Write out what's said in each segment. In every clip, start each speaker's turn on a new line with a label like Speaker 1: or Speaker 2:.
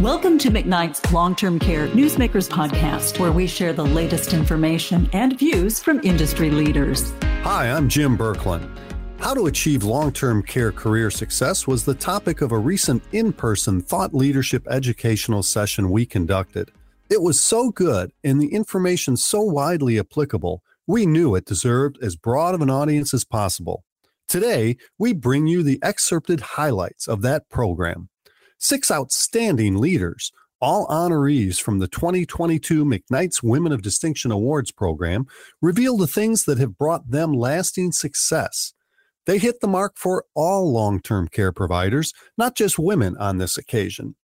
Speaker 1: Welcome to McKnight's Long Term Care Newsmakers podcast, where we share the latest information and views from industry leaders.
Speaker 2: Hi, I'm Jim Berklan. How to achieve long term care career success was the topic of a recent in person thought leadership educational session we conducted. It was so good and the information so widely applicable, we knew it deserved as broad of an audience as possible. Today, we bring you the excerpted highlights of that program. Six outstanding leaders, all honorees from the 2022 McKnight's Women of Distinction Awards program, reveal the things that have brought them lasting success. They hit the mark for all long term care providers, not just women on this occasion.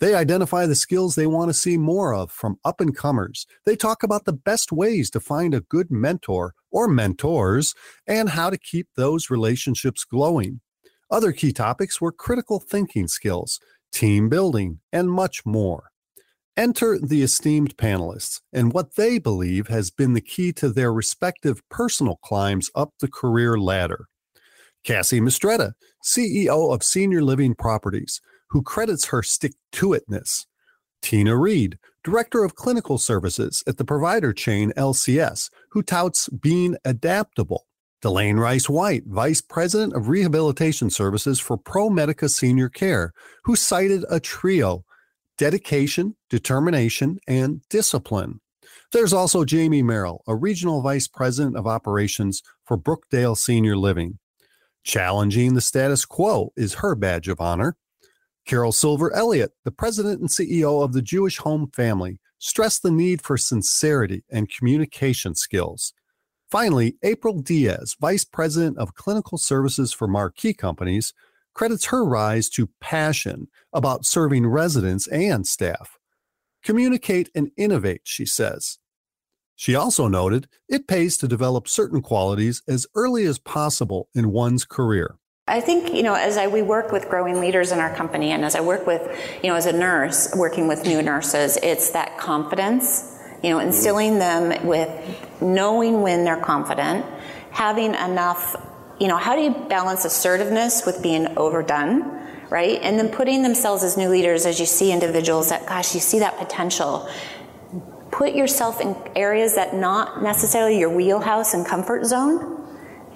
Speaker 2: They identify the skills they want to see more of from up and comers. They talk about the best ways to find a good mentor or mentors and how to keep those relationships glowing. Other key topics were critical thinking skills, team building, and much more. Enter the esteemed panelists and what they believe has been the key to their respective personal climbs up the career ladder. Cassie Mistretta, CEO of Senior Living Properties, who credits her stick to itness. Tina Reed, Director of Clinical Services at the provider chain LCS, who touts being adaptable. Delane Rice White, Vice President of Rehabilitation Services for ProMedica Senior Care, who cited a trio dedication, determination, and discipline. There's also Jamie Merrill, a Regional Vice President of Operations for Brookdale Senior Living. Challenging the status quo is her badge of honor. Carol Silver Elliott, the president and CEO of the Jewish Home Family, stressed the need for sincerity and communication skills. Finally, April Diaz, vice president of clinical services for Marquis companies, credits her rise to passion about serving residents and staff. Communicate and innovate, she says. She also noted it pays to develop certain qualities as early as possible in one's career.
Speaker 3: I think, you know, as I, we work with growing leaders in our company and as I work with, you know, as a nurse working with new nurses, it's that confidence, you know, instilling them with knowing when they're confident, having enough, you know, how do you balance assertiveness with being overdone? Right? And then putting themselves as new leaders as you see individuals that, gosh, you see that potential. Put yourself in areas that not necessarily your wheelhouse and comfort zone,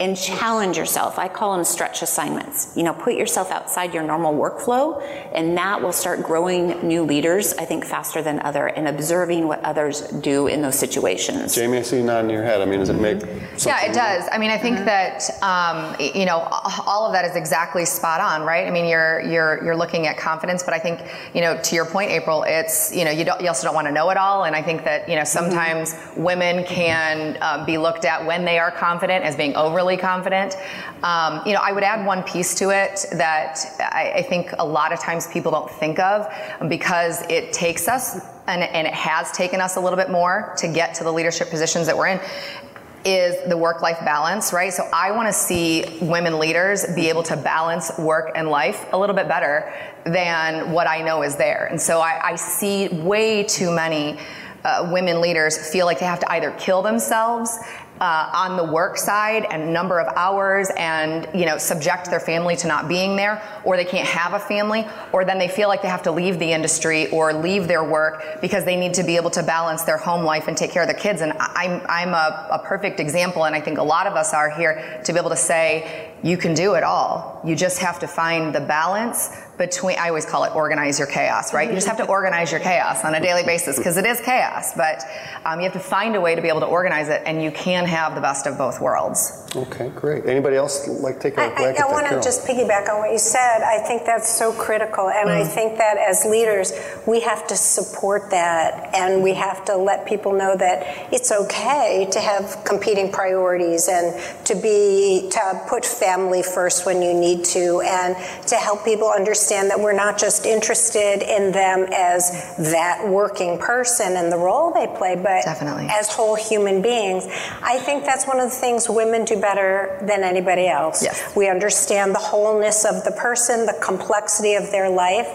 Speaker 3: and challenge yourself. I call them stretch assignments. You know, put yourself outside your normal workflow, and that will start growing new leaders, I think, faster than other, and observing what others do in those situations.
Speaker 2: Jamie, I see you nodding your head. I mean, does it make
Speaker 4: mm-hmm. Yeah, it does. I mean, I think mm-hmm. that um, you know all of that is exactly spot on, right? I mean, you're you're you're looking at confidence, but I think you know to your point, April, it's you know you don't you also don't want to know it all, and I think that you know sometimes mm-hmm. women can uh, be looked at when they are confident as being overly confident. Um, you know, I would add one piece to it that I, I, think a lot of times people don't think of because it takes us, and, and it has taken us a little bit more to get to the leadership positions that we're in is the work life balance, right? So I want to see women leaders be able to balance work and life a little bit better than what I know is there. And so I, I see way too many uh, women leaders feel like they have to either kill themselves uh, on the work side and number of hours and you know subject their family to not being there or they can't have a family or then they feel like they have to leave the industry or leave their work because they need to be able to balance their home life and take care of their kids. And i'm, I'm a, a perfect example and i think a lot of us are here to be able to say you can do it all. You just have to find the balance between i always call it organize your chaos right? You just have to organize your chaos on a daily basis because it is chaos but um, you have to find a way to be able to organize it and you can have the best of both worlds.
Speaker 2: Okay great. Anybody else like take a
Speaker 5: I, I, I want to just piggyback on what you said. I think that's so critical and mm. i think that as leaders we have to support that and we have to let people know that it's okay to have competing priorities and to be to put family first when you need to and to help people understand that we're not just interested in them as that working person and the role they play, but
Speaker 4: Definitely.
Speaker 5: as whole human beings. I think that's one of the things women do better than anybody else.
Speaker 4: Yes.
Speaker 5: We understand the wholeness of the person, the complexity of their life,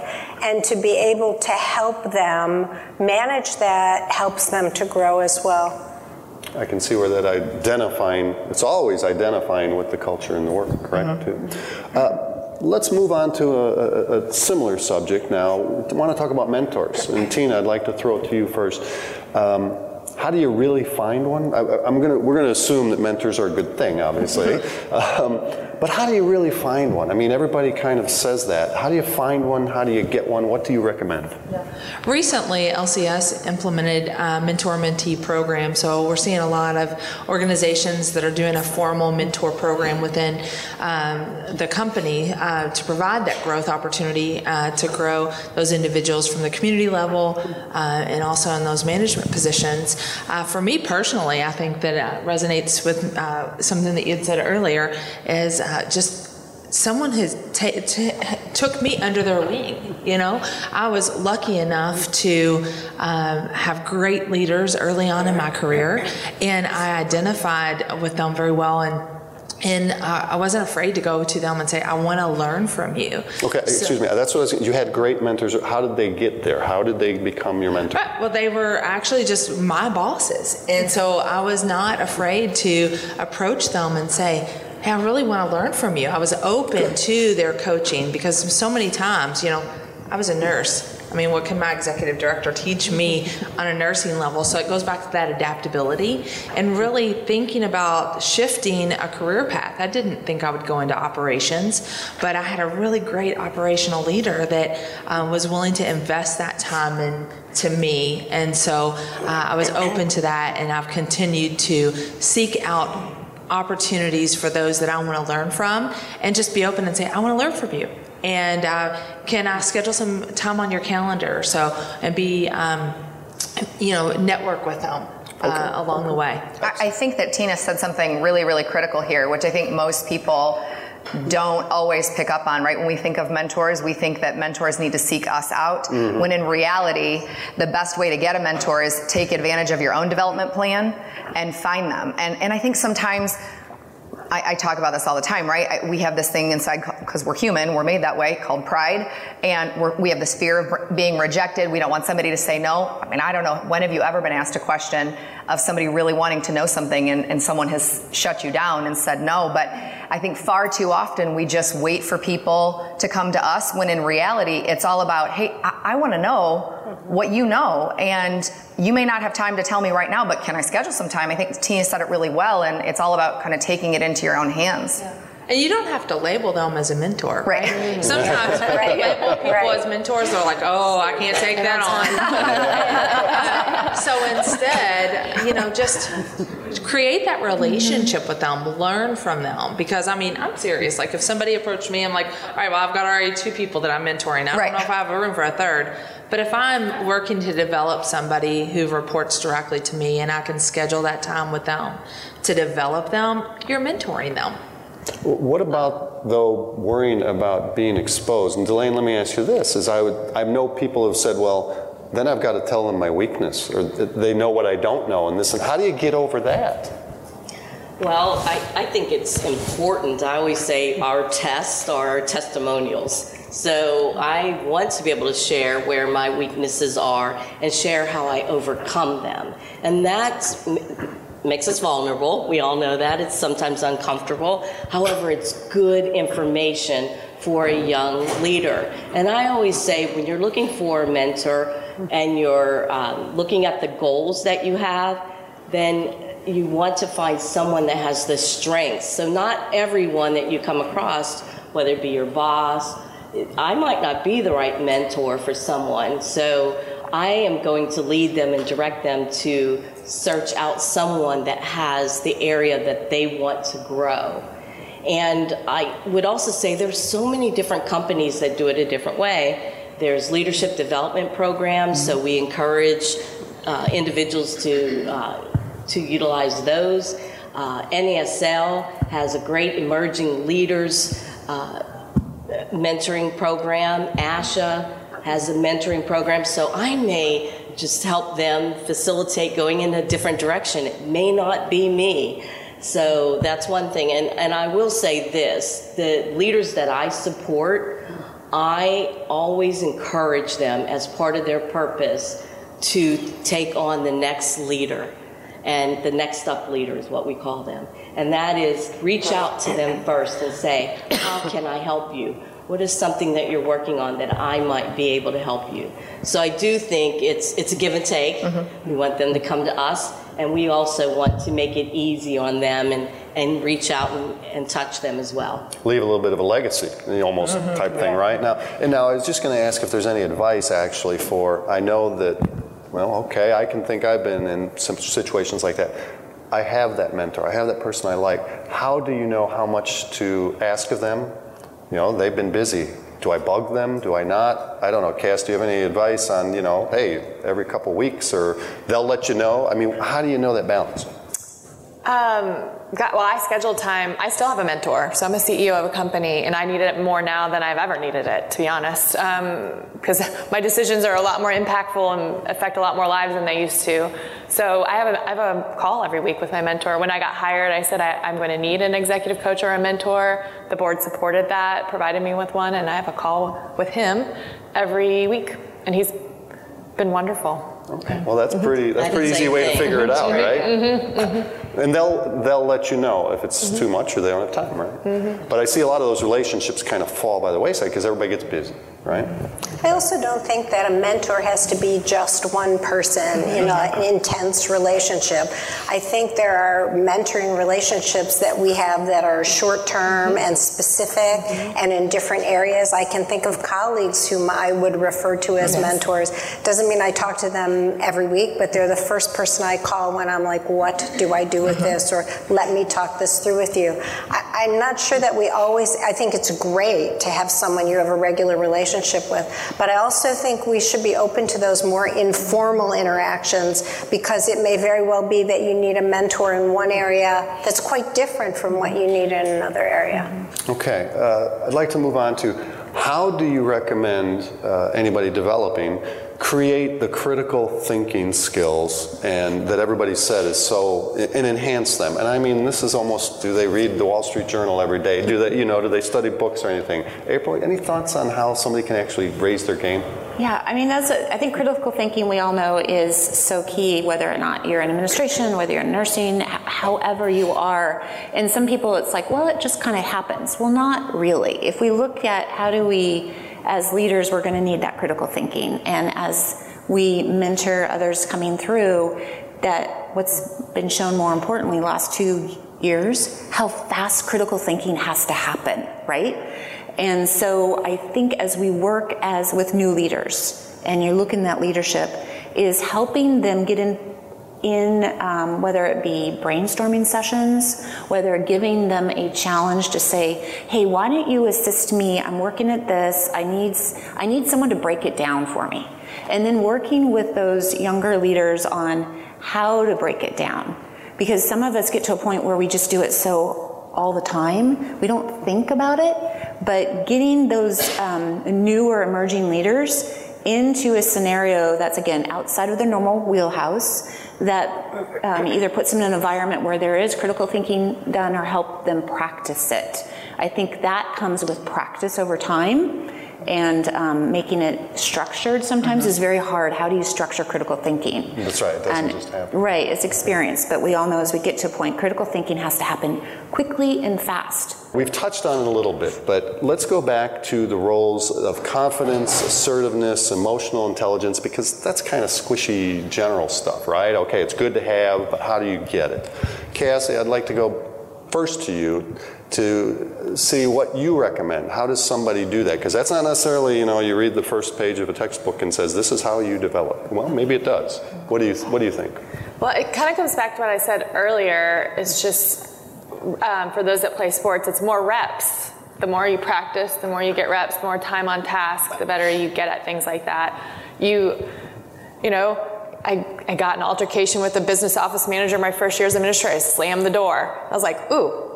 Speaker 5: and to be able to help them manage that helps them to grow as well.
Speaker 2: I can see where that identifying, it's always identifying with the culture and the work, correct? Mm-hmm. Uh, let's move on to a, a, a, similar subject now. I want to talk about mentors. And Tina, I'd like to throw it to you first. Um, how do you really find one? I, am gonna, we're going to assume that mentors are a good thing, obviously. um, but how do you really find one? I mean, everybody kind of says that. How do you find one? How do you get one? What do you recommend? Yeah.
Speaker 6: Recently, LCS implemented a mentor mentee program. So we're seeing a lot of organizations that are doing a formal mentor program within um, the company uh, to provide that growth opportunity uh, to grow those individuals from the community level uh, and also in those management positions. Uh, for me personally, I think that resonates with uh, something that you had said earlier is uh, just someone who t- t- took me under their wing. You know, I was lucky enough to um, have great leaders early on in my career, and I identified with them very well and and uh, I wasn't afraid to go to them and say, "I want to learn from you."
Speaker 2: Okay, so, excuse me. That's what I was, you had great mentors. How did they get there? How did they become your mentor?
Speaker 6: Well, they were actually just my bosses, and so I was not afraid to approach them and say, "Hey, I really want to learn from you." I was open to their coaching because so many times, you know, I was a nurse I mean, what can my executive director teach me on a nursing level? So it goes back to that adaptability and really thinking about shifting a career path. I didn't think I would go into operations, but I had a really great operational leader that um, was willing to invest that time in to me. And so uh, I was open to that, and I've continued to seek out opportunities for those that I want to learn from and just be open and say, I want to learn from you. And uh, can I schedule some time on your calendar so and be um, you know network with them uh, along the way.
Speaker 4: I think that Tina said something really really critical here, which I think most people don't always pick up on, right? When we think of mentors, we think that mentors need to seek us out. Mm-hmm. When in reality, the best way to get a mentor is take advantage of your own development plan and find them. And, and I think sometimes I, I, talk about this all the time, right? I, we have this thing inside because we're human, we're made that way, called pride, and we have this fear of being rejected. We don't want somebody to say no. I mean, I don't know. When have you ever been asked a question of somebody really wanting to know something and, and someone has shut you down and said no? But I think far too often we just wait for people to come to us when in reality it's all about, hey, I, I want to know what you know. And you may not have time to tell me right now, but can I schedule some time? I think Tina said it really well, and it's all about kind of taking it into your own hands.
Speaker 6: Yeah. And you don't have to label them as a mentor.
Speaker 4: Right.
Speaker 6: right? Sometimes right. label people right. as mentors, they're like, oh, I can't take that on. so instead, you know, just create that relationship with them, learn from them. Because I mean, I'm serious. Like if somebody approached me, I'm like, all right, well, I've got already two people that I'm mentoring. I don't know if I have a room for a third. But if I'm working to develop somebody who reports directly to me and I can schedule that time with them to develop them, you're mentoring them.
Speaker 2: What about though worrying about being exposed? And Delane, let me ask you this: Is I would I know people have said, well, then I've got to tell them my weakness, or they know what I don't know, and this. And how do you get over that?
Speaker 7: Well, I, I think it's important. I always say our tests are our testimonials. So I want to be able to share where my weaknesses are and share how I overcome them. And that makes us vulnerable. We all know that. It's sometimes uncomfortable. However, it's good information for a young leader. And I always say when you're looking for a mentor and you're um, looking at the goals that you have, then you want to find someone that has the strengths. So, not everyone that you come across, whether it be your boss, I might not be the right mentor for someone. So, I am going to lead them and direct them to search out someone that has the area that they want to grow. And I would also say there's so many different companies that do it a different way. There's leadership development programs, so we encourage uh, individuals to uh, to utilize those. Uh, has a great emerging leaders uh, mentoring program. ASHA has a mentoring program, so I may just help them facilitate going in a different direction. It may not be me. So that's one thing. And, and I will say this the leaders that I support, I always encourage them as part of their purpose to take on the next leader and the next up leader is what we call them. And that is reach out to them first and say, How can I help you? What is something that you're working on that I might be able to help you? So I do think it's it's a give and take. Mm-hmm. We want them to come to us, and we also want to make it easy on them and, and reach out and, and touch them as well.
Speaker 2: leave a little bit of a legacy, almost mm-hmm. type thing, right? Now, and now I was just going to ask if there's any advice actually for. I know that, well, okay, I can think I've been in some situations like that. I have that mentor. I have that person I like. How do you know how much to ask of them? You know, they've been busy. Do I bug them? Do I not? I don't know. Cass, do you have any advice on, you know, hey, every couple weeks or they'll let you know? I mean, how do you know that balance?
Speaker 8: Um, got, well, I scheduled time. I still have a mentor, so I'm a CEO of a company, and I need it more now than I've ever needed it, to be honest. Um, because my decisions are a lot more impactful and affect a lot more lives than they used to. So I have a, I have a call every week with my mentor. When I got hired, I said I, I'm going to need an executive coach or a mentor. The board supported that, provided me with one, and I have a call with him every week, and he's been wonderful.
Speaker 2: Okay. Well, that's pretty. That's
Speaker 7: I
Speaker 2: pretty easy
Speaker 7: same
Speaker 2: way to figure it out, right? And they'll they'll let you know if it's mm-hmm. too much or they don't have time, right? Mm-hmm. But I see a lot of those relationships kind of fall by the wayside because everybody gets busy, right?
Speaker 5: I also don't think that a mentor has to be just one person in an mm-hmm. intense relationship. I think there are mentoring relationships that we have that are short term mm-hmm. and specific mm-hmm. and in different areas. I can think of colleagues whom I would refer to as mentors. Doesn't mean I talk to them every week, but they're the first person I call when I'm like, what do I do with this? Or let me talk this through with you. I, I'm not sure that we always, I think it's great to have someone you have a regular relationship with, but I also think we should be open to those more informal interactions because it may very well be that you need a mentor in one area that's quite different from what you need in another area.
Speaker 2: Okay. Uh, I'd like to move on to how do you recommend uh, anybody developing create the critical thinking skills and that everybody said is so and enhance them? And i mean this is almost do they read the wall street journal every day? Do they you know do they study books or anything? April any thoughts on how somebody can actually raise their game
Speaker 3: Yeah, I mean, that's, a, I think critical thinking, we all know, is so key, whether or not you're in administration, whether you're in nursing, however you are. And some people, it's like, well, it just kind of happens. Well, not really. If we look at how do we, as leaders, we're going to need that critical thinking. And as we mentor others coming through, that what's been shown more importantly last two years, how fast critical thinking has to happen, right? And so I think as we work as with new leaders, and you're looking at leadership, is helping them get in in um, whether it be brainstorming sessions, whether giving them a challenge to say, "Hey, why don't you assist me? I'm working at this. I need I need someone to break it down for me," and then working with those younger leaders on how to break it down, because some of us get to a point where we just do it so all the time. We don't think about it, but getting those um, newer emerging leaders into a scenario that's again outside of their normal wheelhouse that um, either puts them in an environment where there is critical thinking done or help them practice it. I think that comes with practice over time and um, making it structured sometimes is very hard. How do you structure critical thinking?
Speaker 2: That's right, it doesn't
Speaker 3: And-
Speaker 2: just happen.
Speaker 3: Right, it's experience, but we all know as we get to a point, critical thinking has to happen quickly and fast.
Speaker 2: We've touched on it a little bit, but let's go back to the roles of confidence, assertiveness, emotional intelligence, because that's kind of squishy general stuff, right? Okay, it's good to have, but how do you get it? Cassie, I'd like to go first to you to see what you recommend. How does somebody do that? Because that's not necessarily, you know, you read the first page of a textbook and says, this is how you develop. Well, maybe it does. What do you, what do you think?
Speaker 8: Well, it kind of comes back to what I said earlier. It's just um, for those that play sports, it's more reps. The more you practice, the more you get reps, the more time on task, the better you get at things like that. You, you know, I, I got an altercation with the business office manager my first year as administrator. I slammed the door. I was like, ooh,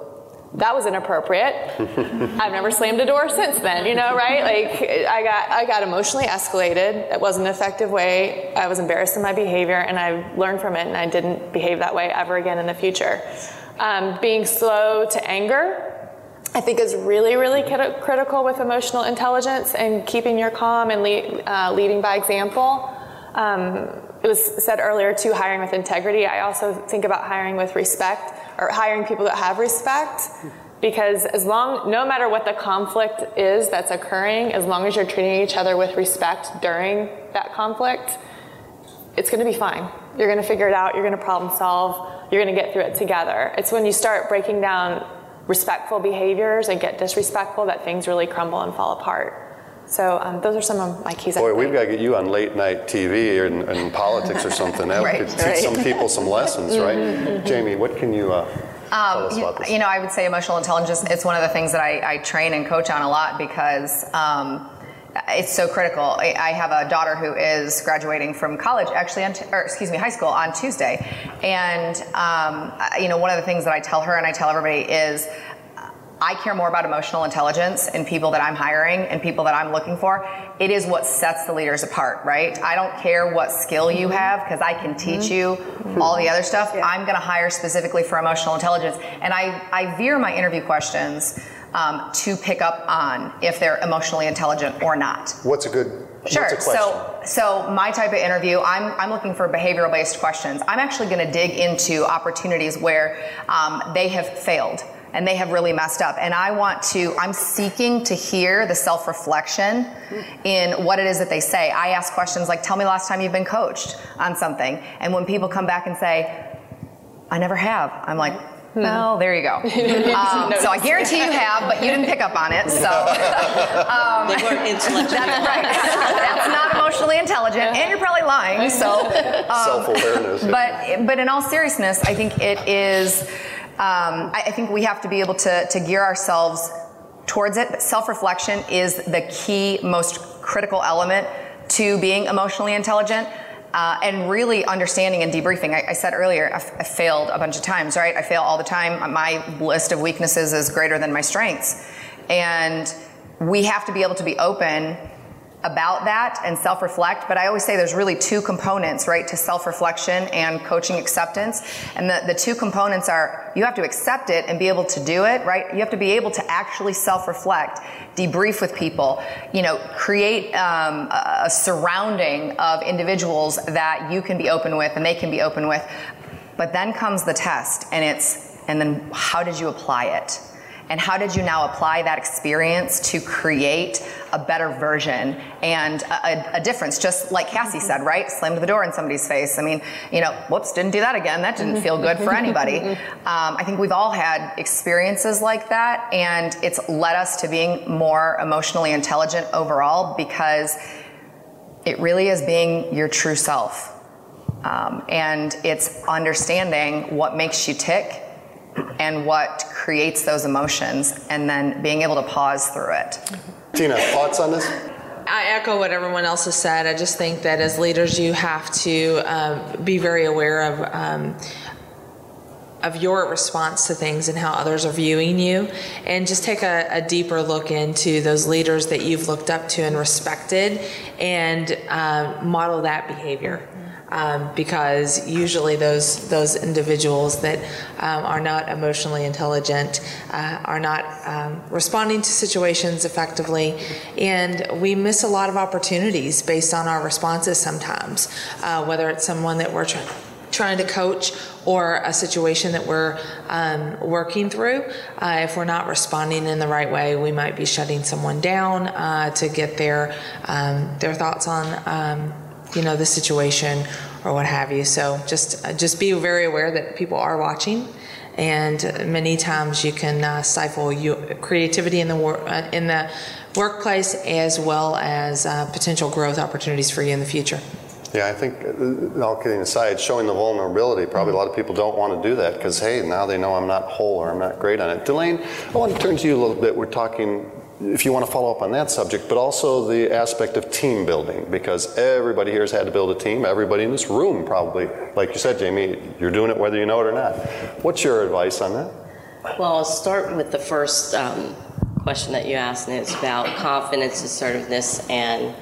Speaker 8: that was inappropriate. I've never slammed a door since then, you know, right? Like I got I got emotionally escalated. It wasn't an effective way. I was embarrassed in my behavior and I learned from it and I didn't behave that way ever again in the future. Um, being slow to anger, I think is really, really crit- critical with emotional intelligence and keeping your calm and le- uh, leading by example. Um, it was said earlier too, hiring with integrity. I also think about hiring with respect or hiring people that have respect because as long no matter what the conflict is that's occurring as long as you're treating each other with respect during that conflict it's going to be fine you're going to figure it out you're going to problem solve you're going to get through it together it's when you start breaking down respectful behaviors and get disrespectful that things really crumble and fall apart so um, those are some of my keys.
Speaker 2: Boy, we've got to get you on late night TV and, and politics or something. That
Speaker 4: right,
Speaker 2: could teach
Speaker 4: right.
Speaker 2: some people some lessons, right?
Speaker 4: Mm-hmm, mm-hmm.
Speaker 2: Jamie, what can you uh, tell us
Speaker 4: you,
Speaker 2: about this?
Speaker 4: you know, I would say emotional intelligence. It's one of the things that I, I train and coach on a lot because. Um, it's so critical. I I have a daughter who is graduating from college, actually, on t- or excuse me, high school on Tuesday, and um, I- you know, one of the things that I tell her and I tell everybody is. Uh, I care more about emotional intelligence in people that I'm hiring and people that I'm looking for. It is what sets the leaders apart, right? I don't care what skill you mm-hmm. have because I can teach mm-hmm. you all the other stuff. I'm going to hire specifically for emotional intelligence. And I, I veer my interview questions um, to pick up on if they're emotionally intelligent or not.
Speaker 2: What's a good
Speaker 4: Sure.
Speaker 2: What's a question?
Speaker 4: So, so my type of interview, I'm, I'm looking for behavioral based questions. I'm actually going to dig into opportunities where um, they have failed and they have really messed up. And I want to, I'm seeking to hear the self reflection in what it is that they say. I ask questions like, tell me last time you've been coached on something. And when people come back and say, I never have, I'm like, well, there you go. Um, so I guarantee you have, but you didn't pick up on it. So um,
Speaker 7: They weren't intellectually
Speaker 4: that's right. That's not emotionally intelligent, and you're probably lying. So, um,
Speaker 2: Self-awareness.
Speaker 4: but but in all seriousness, I think it is. Um, I, I think we have to be able to to gear ourselves towards it. But Self reflection is the key, most critical element to being emotionally intelligent. Uh, and really understanding and debriefing. I, I said earlier, I've, I failed a bunch of times, right? I fail all the time. My list of weaknesses is greater than my strengths. And we have to be able to be open about that and self reflect. But I always say there's really two components, right, to self reflection and coaching acceptance. And the, the two components are you have to accept it and be able to do it, right? You have to be able to actually self reflect, debrief with people, you know, create um, a, a surrounding of individuals that you can be open with and they can be open with. But then comes the test, and it's, and then how did you apply it? And how did you now apply that experience to create a better version and a, a, a difference? Just like Cassie said, right? Slammed the door in somebody's face. I mean, you know, whoops, didn't do that again. That didn't feel good for anybody. Um, I think we've all had experiences like that, and it's led us to being more emotionally intelligent overall because it really is being your true self. Um, and it's understanding what makes you tick and what creates those emotions and then being able to pause through it.
Speaker 2: Tina, thoughts on this?
Speaker 6: I echo what everyone else has said. I just think that as leaders, you have to um, be very aware of. Um, of your response to things and how others are viewing you, and just take a, a deeper look into those leaders that you've looked up to and respected, and uh, model that behavior um, because usually those those individuals that um, are not emotionally intelligent uh, are not um, responding to situations effectively, and we miss a lot of opportunities based on our responses sometimes, uh, whether it's someone that we're trying trying to coach or a situation that we're um, working through. Uh, if we're not responding in the right way, we might be shutting someone down uh, to get their um, their thoughts on um, you know the situation or what have you. So just just be very aware that people are watching. And many times you can uh, stifle you, creativity in the wor- uh, in the workplace as well as uh, potential growth opportunities for you in the future.
Speaker 2: Yeah, I think, uh, all kidding aside, showing the vulnerability, probably a lot of people don't want to do that because, hey, now they know I'm not whole or I'm not great on it. Delane, I want to turn to you a little bit. We're talking, if you want to follow up on that subject, but also the aspect of team building because everybody here has had to build a team. Everybody in this room probably, like you said, Jamie, you're doing it whether you know it or not. What's your advice on that?
Speaker 7: Well, I'll start with the first um, question that you asked, and it's about confidence, assertiveness, and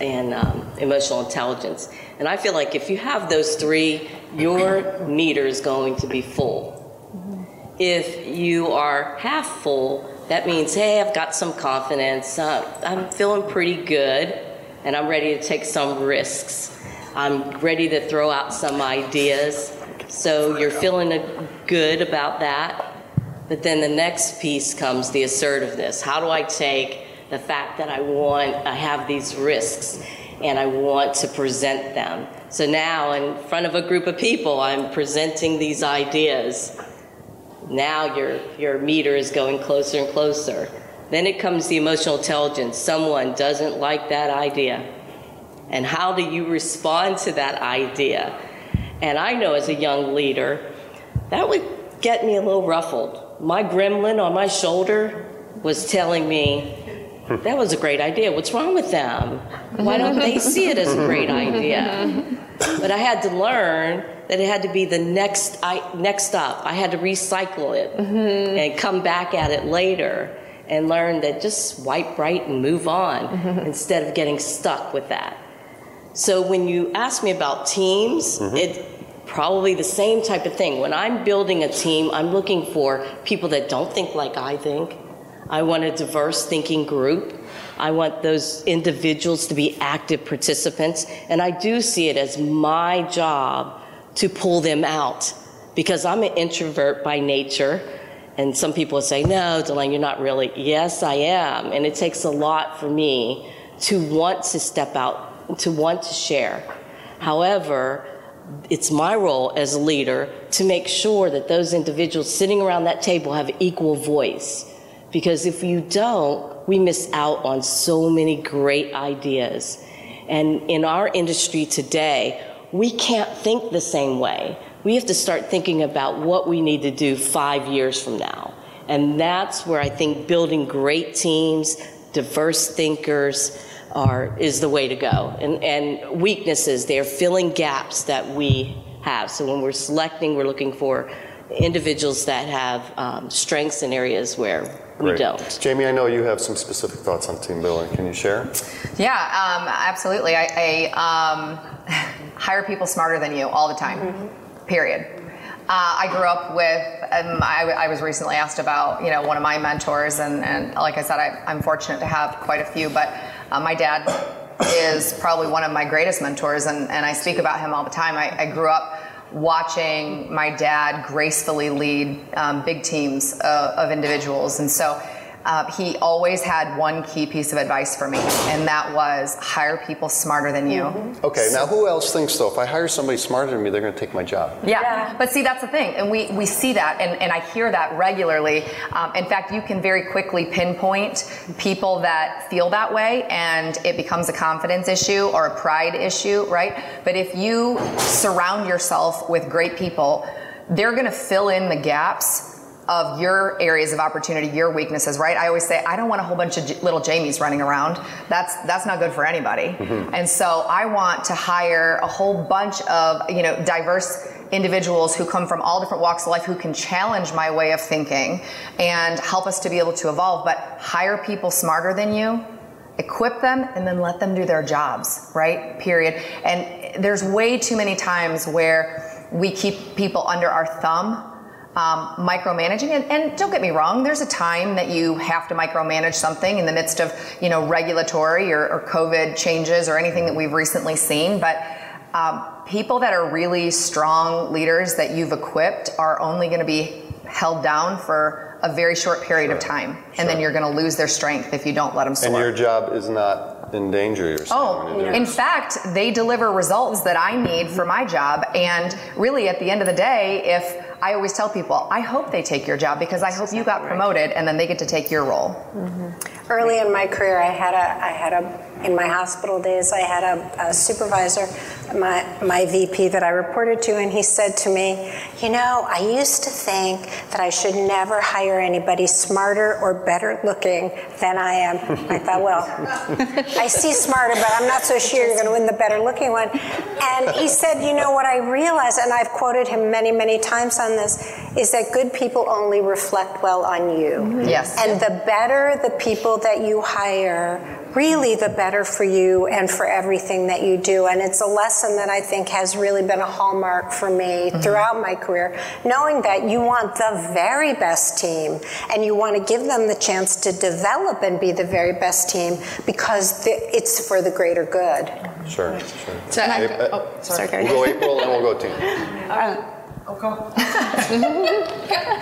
Speaker 7: and um, emotional intelligence. And I feel like if you have those three, your meter is going to be full. If you are half full, that means, hey, I've got some confidence, uh, I'm feeling pretty good, and I'm ready to take some risks. I'm ready to throw out some ideas. So you're feeling good about that. But then the next piece comes the assertiveness. How do I take the fact that I want, I have these risks and I want to present them? So now, in front of a group of people, I'm presenting these ideas. Now your, your meter is going closer and closer. Then it comes the emotional intelligence. Someone doesn't like that idea. And how do you respond to that idea? And I know as a young leader, that would get me a little ruffled. My gremlin on my shoulder was telling me, that was a great idea. What's wrong with them? Why don't they see it as a great idea? But I had to learn that it had to be the next I, next up. I had to recycle it mm-hmm. and come back at it later and learn that just wipe right and move on mm-hmm. instead of getting stuck with that. So when you ask me about teams, mm-hmm. it probably the same type of thing. When I'm building a team, I'm looking for people that don't think like I think. I want a diverse thinking group. I want those individuals to be active participants. And I do see it as my job to pull them out because I'm an introvert by nature. And some people say, no, Delane, you're not really. Yes, I am. And it takes a lot for me to want to step out, to want to share. However, it's my role as a leader to make sure that those individuals sitting around that table have equal voice. Because if you don't, we miss out on so many great ideas. And in our industry today, we can't think the same way. We have to start thinking about what we need to do five years from now. And that's where I think building great teams, diverse thinkers, are, is the way to go. And, and weaknesses, they're filling gaps that we have. So when we're selecting, we're looking for individuals that have um, strengths in areas where we Great. don't.
Speaker 2: Jamie, I know you have some specific thoughts on team building. Can you share?
Speaker 4: Yeah, um, absolutely. I, I um, hire people smarter than you all the time. Mm-hmm. Period. Uh, I grew up with. Um, I, I, was recently asked about, you know, one of my mentors, and, and like I said, I, am fortunate to have quite a few. But uh, my dad is probably one of my greatest mentors, and, and I speak about him all the time. I, I grew up watching my dad gracefully lead um, big teams uh, of individuals, and so uh, he always had one key piece of advice for me, and that was hire people smarter than you. Mm-hmm.
Speaker 2: Okay, now who else thinks though? If I hire somebody smarter than me, they're going to take my job.
Speaker 4: Yeah. yeah. but see, that's the thing, and we, we see that, and, and I hear that regularly. Um, in fact, you can very quickly pinpoint people that feel that way, and it becomes a confidence issue or a pride issue, right? But if you surround yourself with great people, they're going to fill in the gaps of your areas of opportunity, your weaknesses, right? I always say I don't want a whole bunch of little Jamies running around. That's that's not good for anybody. Mm-hmm. And so I want to hire a whole bunch of, you know, diverse individuals who come from all different walks of life who can challenge my way of thinking and help us to be able to evolve, but hire people smarter than you equip them and then let them do their jobs, right? Period. And there's way too many times where we keep people under our thumb um, micromanaging. And, and, don't get me wrong, there's a time that you have to micromanage something in the midst of, you know, regulatory or, or COVID changes or anything that we've recently seen. But um, people that are really strong leaders that you've equipped are only going to be held down for a very short period sure. of time. And sure. then you're going to lose their strength if you don't let them soar.
Speaker 2: And your job is not endanger yourself.
Speaker 4: Oh, in fact, they deliver results that I need for my job. And really, at the end of the day, if I always tell people, I hope they take your job because I hope you got promoted and then they get to take your role.
Speaker 5: Mm-hmm. Early in my career, I had a, I had a, in my hospital days, I had a, a supervisor, my, my VP that I reported to, and he said to me, You know, I used to think that I should never hire anybody smarter or better looking than I am. I thought, Well, I see smarter, but I'm not so sure you're going to win the better looking one. And he said, You know what I realized, and I've quoted him many, many times on this, is that good people only reflect well on you.
Speaker 4: Mm-hmm. Yes.
Speaker 5: And the better the people that you hire really the better for you and for everything that you do. And it's a lesson that I think has really been a hallmark for me mm-hmm. throughout my career, knowing that you want the very best team and you want to give them the chance to develop and be the very best team because it's for the greater good.
Speaker 9: Sure, sure.
Speaker 3: So, I, oh, sorry.
Speaker 9: We'll go April and we'll go team. Uh,
Speaker 3: Okay.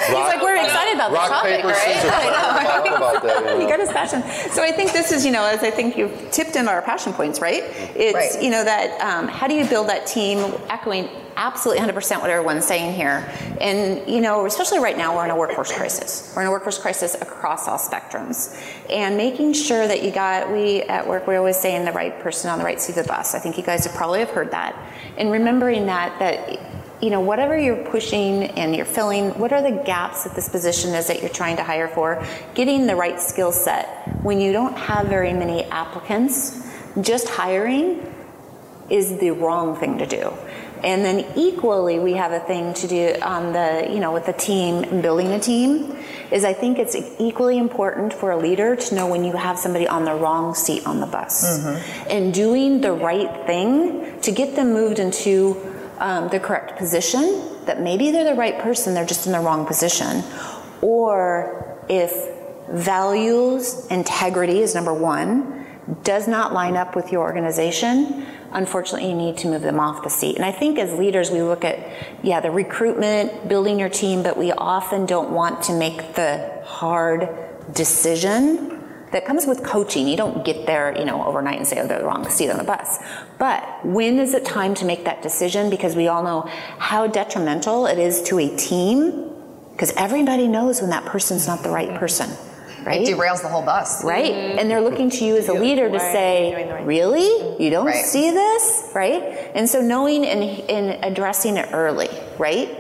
Speaker 3: He's like, we're excited about
Speaker 9: rock,
Speaker 3: the topic,
Speaker 9: paper,
Speaker 3: right?
Speaker 9: Scissors. I know. about that,
Speaker 3: you, know. you got his passion. So I think this is, you know, as I think you've tipped into our passion points, right? It's, right. you know, that um, how do you build that team, echoing absolutely 100% what everyone's saying here. And, you know, especially right now, we're in a workforce crisis. We're in a workforce crisis across all spectrums. And making sure that you got, we at work, we're always saying the right person on the right seat of the bus. I think you guys have probably have heard that. And remembering that, that you know, whatever you're pushing and you're filling, what are the gaps that this position is that you're trying to hire for? Getting the right skill set. When you don't have very many applicants, just hiring is the wrong thing to do. And then equally, we have a thing to do on the, you know, with the team and building a team, is I think it's equally important for a leader to know when you have somebody on the wrong seat on the bus. Mm-hmm. And doing the right thing to get them moved into um, the correct position, that maybe they're the right person, they're just in the wrong position. Or if values, integrity is number one, does not line up with your organization, unfortunately, you need to move them off the seat. And I think as leaders, we look at, yeah, the recruitment, building your team, but we often don't want to make the hard decision that comes with coaching. You don't get there, you know, overnight and say, oh, they're the wrong seat on the bus. But when is it time to make that decision? Because we all know how detrimental it is to a team. Because everybody knows when that person's not the right person. Right?
Speaker 4: It derails the whole bus.
Speaker 3: Right. Mm-hmm. And they're looking to you as a leader to say, right. really? You don't right. see this? Right? And so knowing and, and addressing it early, right?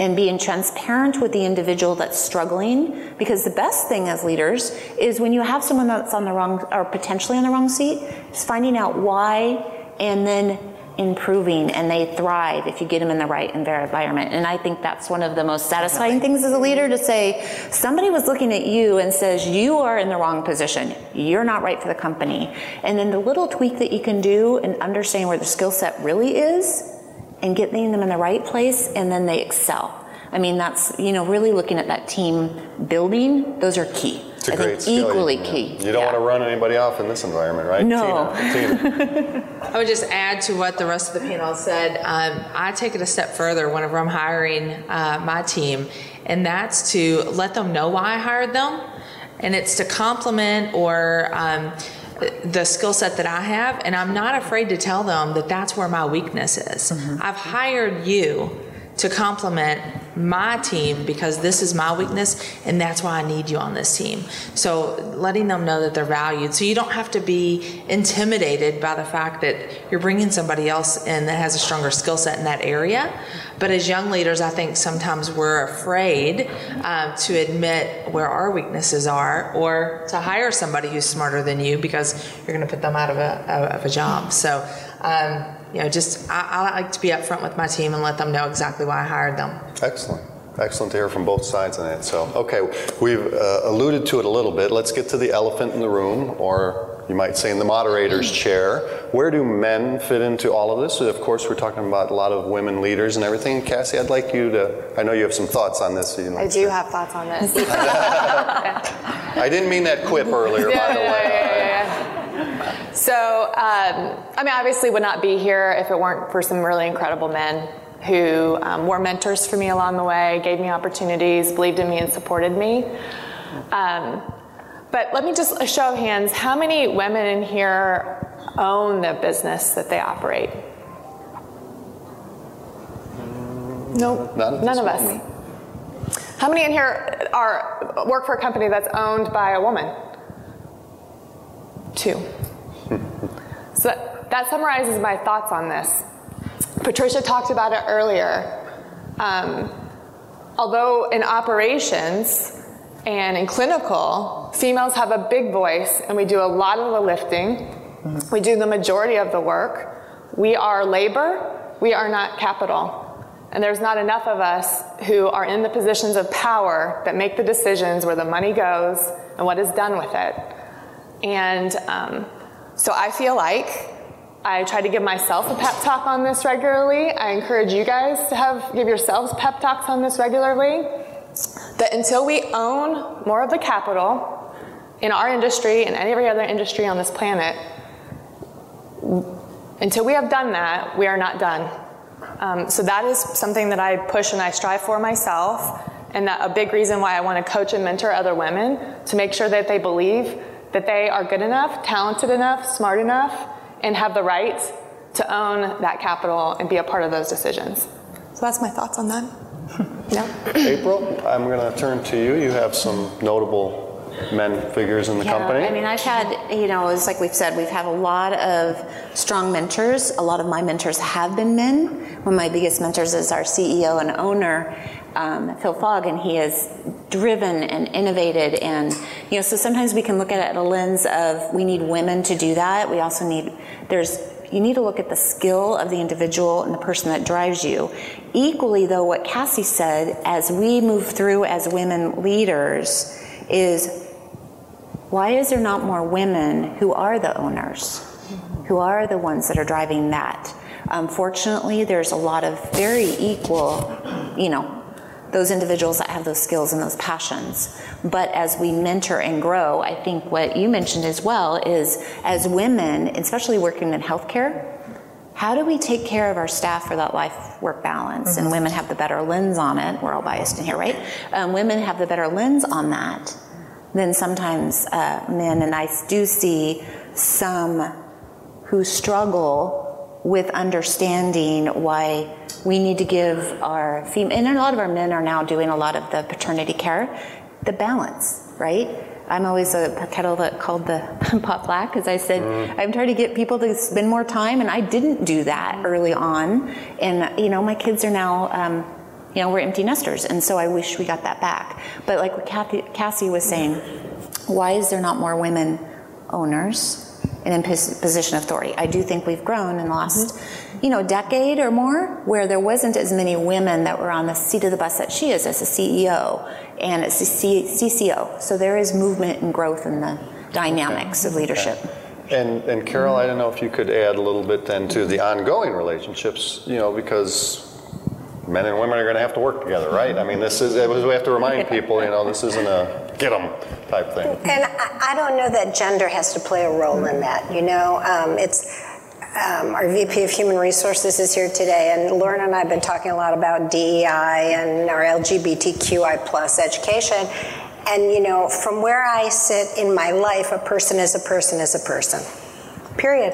Speaker 3: and being transparent with the individual that's struggling because the best thing as leaders is when you have someone that's on the wrong or potentially on the wrong seat is finding out why and then improving and they thrive if you get them in the right environment. And i think that's one of the most satisfying things as a leader to say somebody was looking at you and says you are in the wrong position. You're not right for the company. And then the little tweak that you can do and understanding where the skill set really is and getting them in the right place, and then they excel. I mean, that's, you know, really looking at that team building, those are key.
Speaker 9: It's a
Speaker 3: I
Speaker 9: great
Speaker 3: think equally
Speaker 9: yeah.
Speaker 3: key.
Speaker 9: You don't yeah. want to run anybody off in this environment, right?
Speaker 3: No.
Speaker 9: Tina. Tina.
Speaker 6: I would just add to what the rest of the panel said. Um, I take it a step further whenever I'm hiring uh, my team, and that's to let them know why I hired them, and it's to compliment or um, the skill set that I have, and I'm not afraid to tell them that that's where my weakness is. Mm-hmm. I've hired you to complement my team because this is my weakness and that's why I need you on this team. So letting them know that they're valued. So you don't have to be intimidated by the fact that you're bringing somebody else in that has a stronger skill set in that area. But as young leaders, I think sometimes we're afraid um, to admit where our weaknesses are or to hire somebody who's smarter than you because you're going to put them out of a, of a job. So um, you know, just I, I like to be upfront with my team and let them know exactly why I hired them.
Speaker 9: Excellent. Excellent to hear from both sides on that. So, okay, we've uh, alluded to it a little bit. Let's get to the elephant in the room, or you might say in the moderator's chair. Where do men fit into all of this? Of course, we're talking about a lot of women leaders and everything. Cassie, I'd like you to, I know you have some thoughts on this. So you know,
Speaker 8: I do have thoughts on this.
Speaker 9: I didn't mean that quip earlier,
Speaker 8: yeah,
Speaker 9: by the way.
Speaker 8: Yeah, yeah, so, um, I mean, obviously, would not be here if it weren't for some really incredible men who um, were mentors for me along the way, gave me opportunities, believed in me, and supported me. Um, but let me just a show of hands: how many women in here own the business that they operate? Nope, none of us. How many in here are work for a company that's owned by a woman? Two. so that, that, summarizes my thoughts on this. Patricia talked about it earlier. Um, although in operations and in clinical, females have a big voice and we do a lot of the lifting. Mm-hmm. We do the majority of the work. We are labor, we are not capital. And there's not enough of us who are in the positions of power that make the decisions where the money goes and what is done with it. And um, so I feel like I try to give myself a pep talk on this regularly. I encourage you guys to have give yourselves pep talks on this regularly. That until we own more of the capital in our industry and every other industry on this planet, until we have done that, we are not done. Um, so that is something that I push and I strive for myself, and that a big reason why I want to coach and mentor other women to make sure that they believe that they are good enough, talented enough, smart enough, and have the right to own that capital and be a part of those decisions. So that's my thoughts on that.
Speaker 9: yeah. April, I'm going to turn to you. You have some notable men figures in the
Speaker 3: yeah,
Speaker 9: company?
Speaker 3: I mean, I've had, you know, it's like we've said, we've had a lot of strong mentors. A lot of my mentors have been men. One of my biggest mentors is our CEO and owner, um, Phil Fogg, and he is driven and innovated. And, you know, so sometimes we can look at it at a lens of we need women to do that. We also need, there's, you need to look at the skill of the individual and the person that drives you. Equally, though, what Cassie said, as we move through as women leaders, is why is there not more women who are the owners, who are the ones that are driving that? Unfortunately, there's a lot of very equal, you know, those individuals that have those skills and those passions. But as we mentor and grow, I think what you mentioned as well is as women, especially working in healthcare, how do we take care of our staff for that life work balance? Mm-hmm. And women have the better lens on it. We're all biased in here, right? Um, women have the better lens on that than sometimes uh, men. And I do see some who struggle with understanding why we need to give our female, and a lot of our men are now doing a lot of the paternity care, the balance, right? I'm always a kettle that called the pot black because I said mm. I'm trying to get people to spend more time, and I didn't do that early on. And you know, my kids are now, um, you know, we're empty nesters, and so I wish we got that back. But like what Kathy, Cassie was saying, why is there not more women owners? and in position of authority. I do think we've grown in the last, mm-hmm. You know, decade or more, where there wasn't as many women that were on the seat of the bus that she is as a CEO and as a CCO. So there is movement and growth in the dynamics of leadership.
Speaker 9: And, and Carol, I don't know if you could add a little bit then to the ongoing relationships, you know, because men and women are going to have to work together, right? I mean, this is, we have to remind people, you know, this isn't a get them type thing.
Speaker 5: And I, I don't know that gender has to play a role in that, you know? Um, it's, um, our VP of Human Resources is here today, and Lorna and I have been talking a lot about DEI and our LGBTQI plus education. And you know, from where I sit in my life, a person is a person is a person. Period.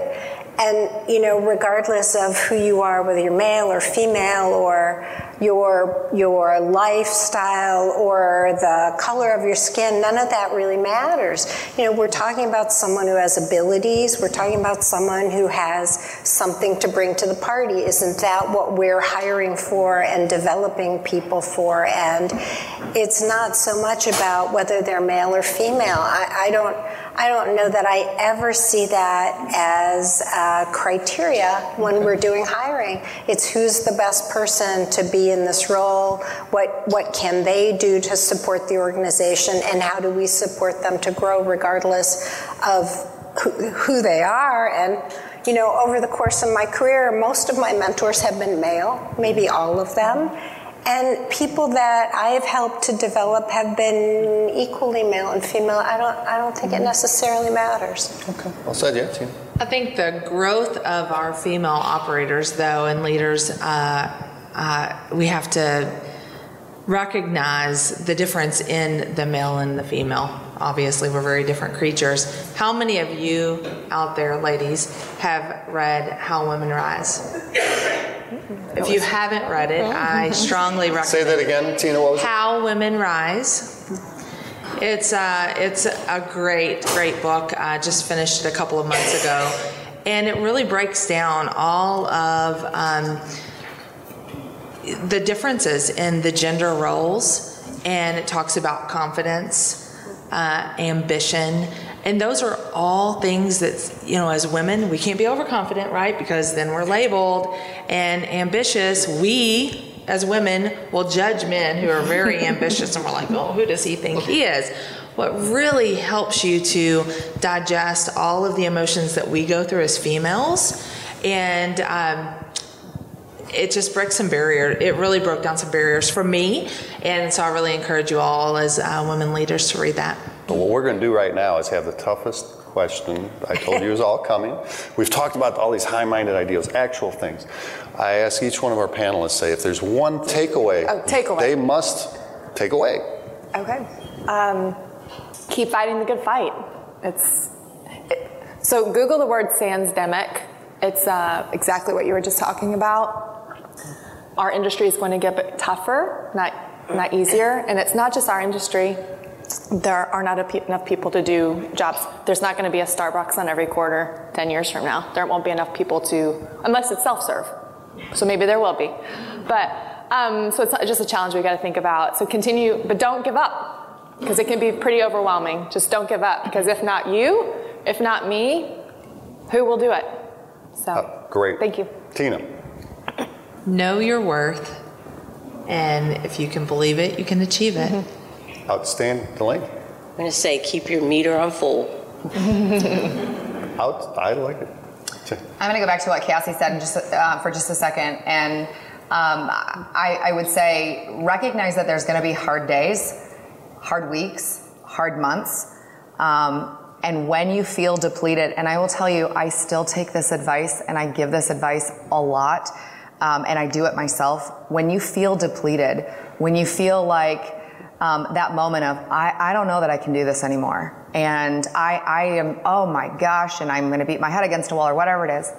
Speaker 5: And, you know, regardless of who you are, whether you're male or female or your, your lifestyle or the color of your skin, none of that really matters. You know, we're talking about someone who has abilities. We're talking about someone who has something to bring to the party. Isn't that what we're hiring for and developing people for? And it's not so much about whether they're male or female. I, I don't, I don't know that I ever see that as a criteria when we're doing hiring. It's who's the best person to be in this role, what, what can they do to support the organization, and how do we support them to grow regardless of who, who they are. And you know, over the course of my career, most of my mentors have been male, maybe all of them. And people that I have helped to develop have been equally male and female. I don't, I don't think it necessarily matters.
Speaker 9: Okay. Well said, yeah, Tina.
Speaker 6: I think the growth of our female operators, though, and leaders, uh, uh, we have to recognize the difference in the male and the female. Obviously, we're very different creatures. How many of you out there, ladies, have read How Women Rise? If you haven't read it, I strongly recommend.
Speaker 9: Say that again, Tina. What was
Speaker 6: How it? Women Rise. It's uh, it's a great, great book. I just finished it a couple of months ago, and it really breaks down all of um, the differences in the gender roles, and it talks about confidence, uh, ambition, and those are all things that, you know, as women, we can't be overconfident, right? Because then we're labeled and ambitious. We, as women, will judge men who are very ambitious and we're like, oh, who does he think he is? what really helps you to digest all of the emotions that we go through as females. And um, it just breaks some barriers. It really broke down some barriers for me. And so I really encourage you all as uh, women leaders to read that.
Speaker 9: But what we're going to do right now is have the toughest question I told you is all coming. We've talked about all these high minded ideals, actual things. I ask each one of our panelists, say, if there's one takeaway,
Speaker 8: Oh, takeaway.
Speaker 9: they must take away.
Speaker 8: Okay. Um, keep fighting the good fight. It's it, so Google the word sansdemic. It's uh, exactly what you were just talking about. Our industry is going to get tougher, not not easier, and it's not just our industry. There are not enough people to do jobs. There's not going to be a Starbucks on every quarter 10 years from now. There won't be enough people to, unless it's self serve. So maybe there will be. But, um, so it's just a challenge we got to think about. So continue, but don't give up because it can be pretty overwhelming. Just don't give up because if not you, if not me, who will do it? So,
Speaker 9: Uh, great.
Speaker 8: thank you.
Speaker 9: Tina.
Speaker 6: Know your worth. And if you can believe it, you can achieve it.
Speaker 9: Outstanding. Delaney.
Speaker 7: I'm going to say keep your meter on full.
Speaker 9: Out. I like it.
Speaker 4: I'm going to go back to what Cassie said in just, uh, for just a second. And um, I, I would say recognize that there's going to be hard days, hard weeks, hard months. Um, and when you feel depleted, and I will tell you, I still take this advice and I give this advice a lot, um, and I do it myself. When you feel depleted, when you feel like um, that moment of, I, I don't know that I can do this anymore. And I, I am, oh my gosh, and I'm going to beat my head against a wall or whatever it is.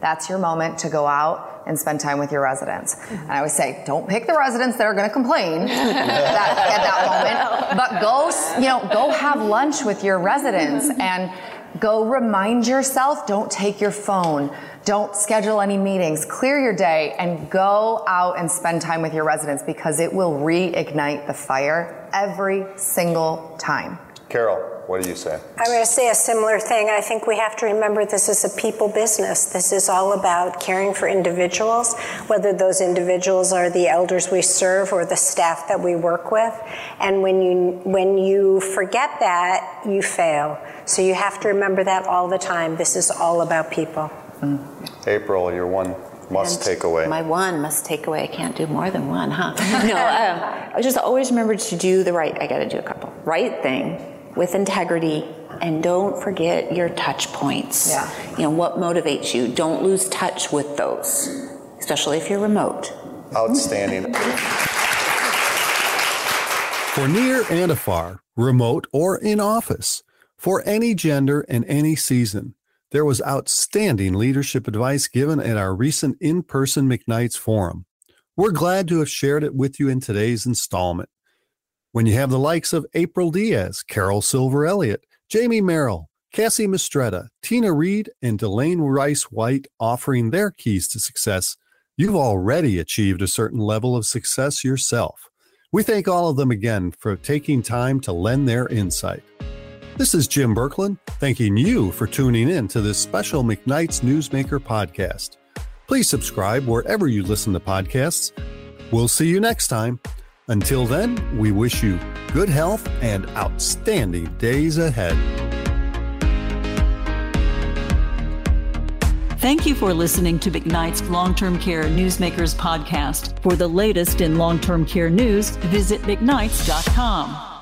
Speaker 4: That's your moment to go out and spend time with your residents. And I would say, don't pick the residents that are going to complain that, at that moment, but go, you know, go have lunch with your residents and go remind yourself. Don't take your phone. Don't schedule any meetings. Clear your day and go out and spend time with your residents because it will reignite the fire every single time.
Speaker 9: Carol, what do you say?
Speaker 5: I'm going to say a similar thing. I think we have to remember this is a people business. This is all about caring for individuals, whether those individuals are the elders we serve or the staff that we work with. And when you when you forget that, you fail. So you have to remember that all the time. This is all about people.
Speaker 9: April, your one must
Speaker 3: And
Speaker 9: take away.
Speaker 3: My one must take away. I can't do more than one, huh? no, um, I just always remember to do the right. I got to do a couple right thing with integrity, and don't forget your touch points.
Speaker 4: Yeah.
Speaker 3: You know what motivates you. Don't lose touch with those, especially if you're remote.
Speaker 9: Outstanding.
Speaker 2: For near and afar, remote or in office, for any gender and any season, there was outstanding leadership advice given at our recent in person McKnight's Forum. We're glad to have shared it with you in today's installment. When you have the likes of April Diaz, Carol Silver Elliott, Jamie Merrill, Cassie Mistretta, Tina Reed, and Delane Rice White offering their keys to success, you've already achieved a certain level of success yourself. We thank all of them again for taking time to lend their insight. This is Jim Berklan, thanking you for tuning in to this special McKnight's Newsmaker podcast. Please subscribe wherever you listen to podcasts. We'll see you next time. Until then, we wish you good health and outstanding days ahead.
Speaker 1: Thank you for listening to McKnight's Long Term Care Newsmakers podcast. For the latest in long term care news, visit McKnights.com.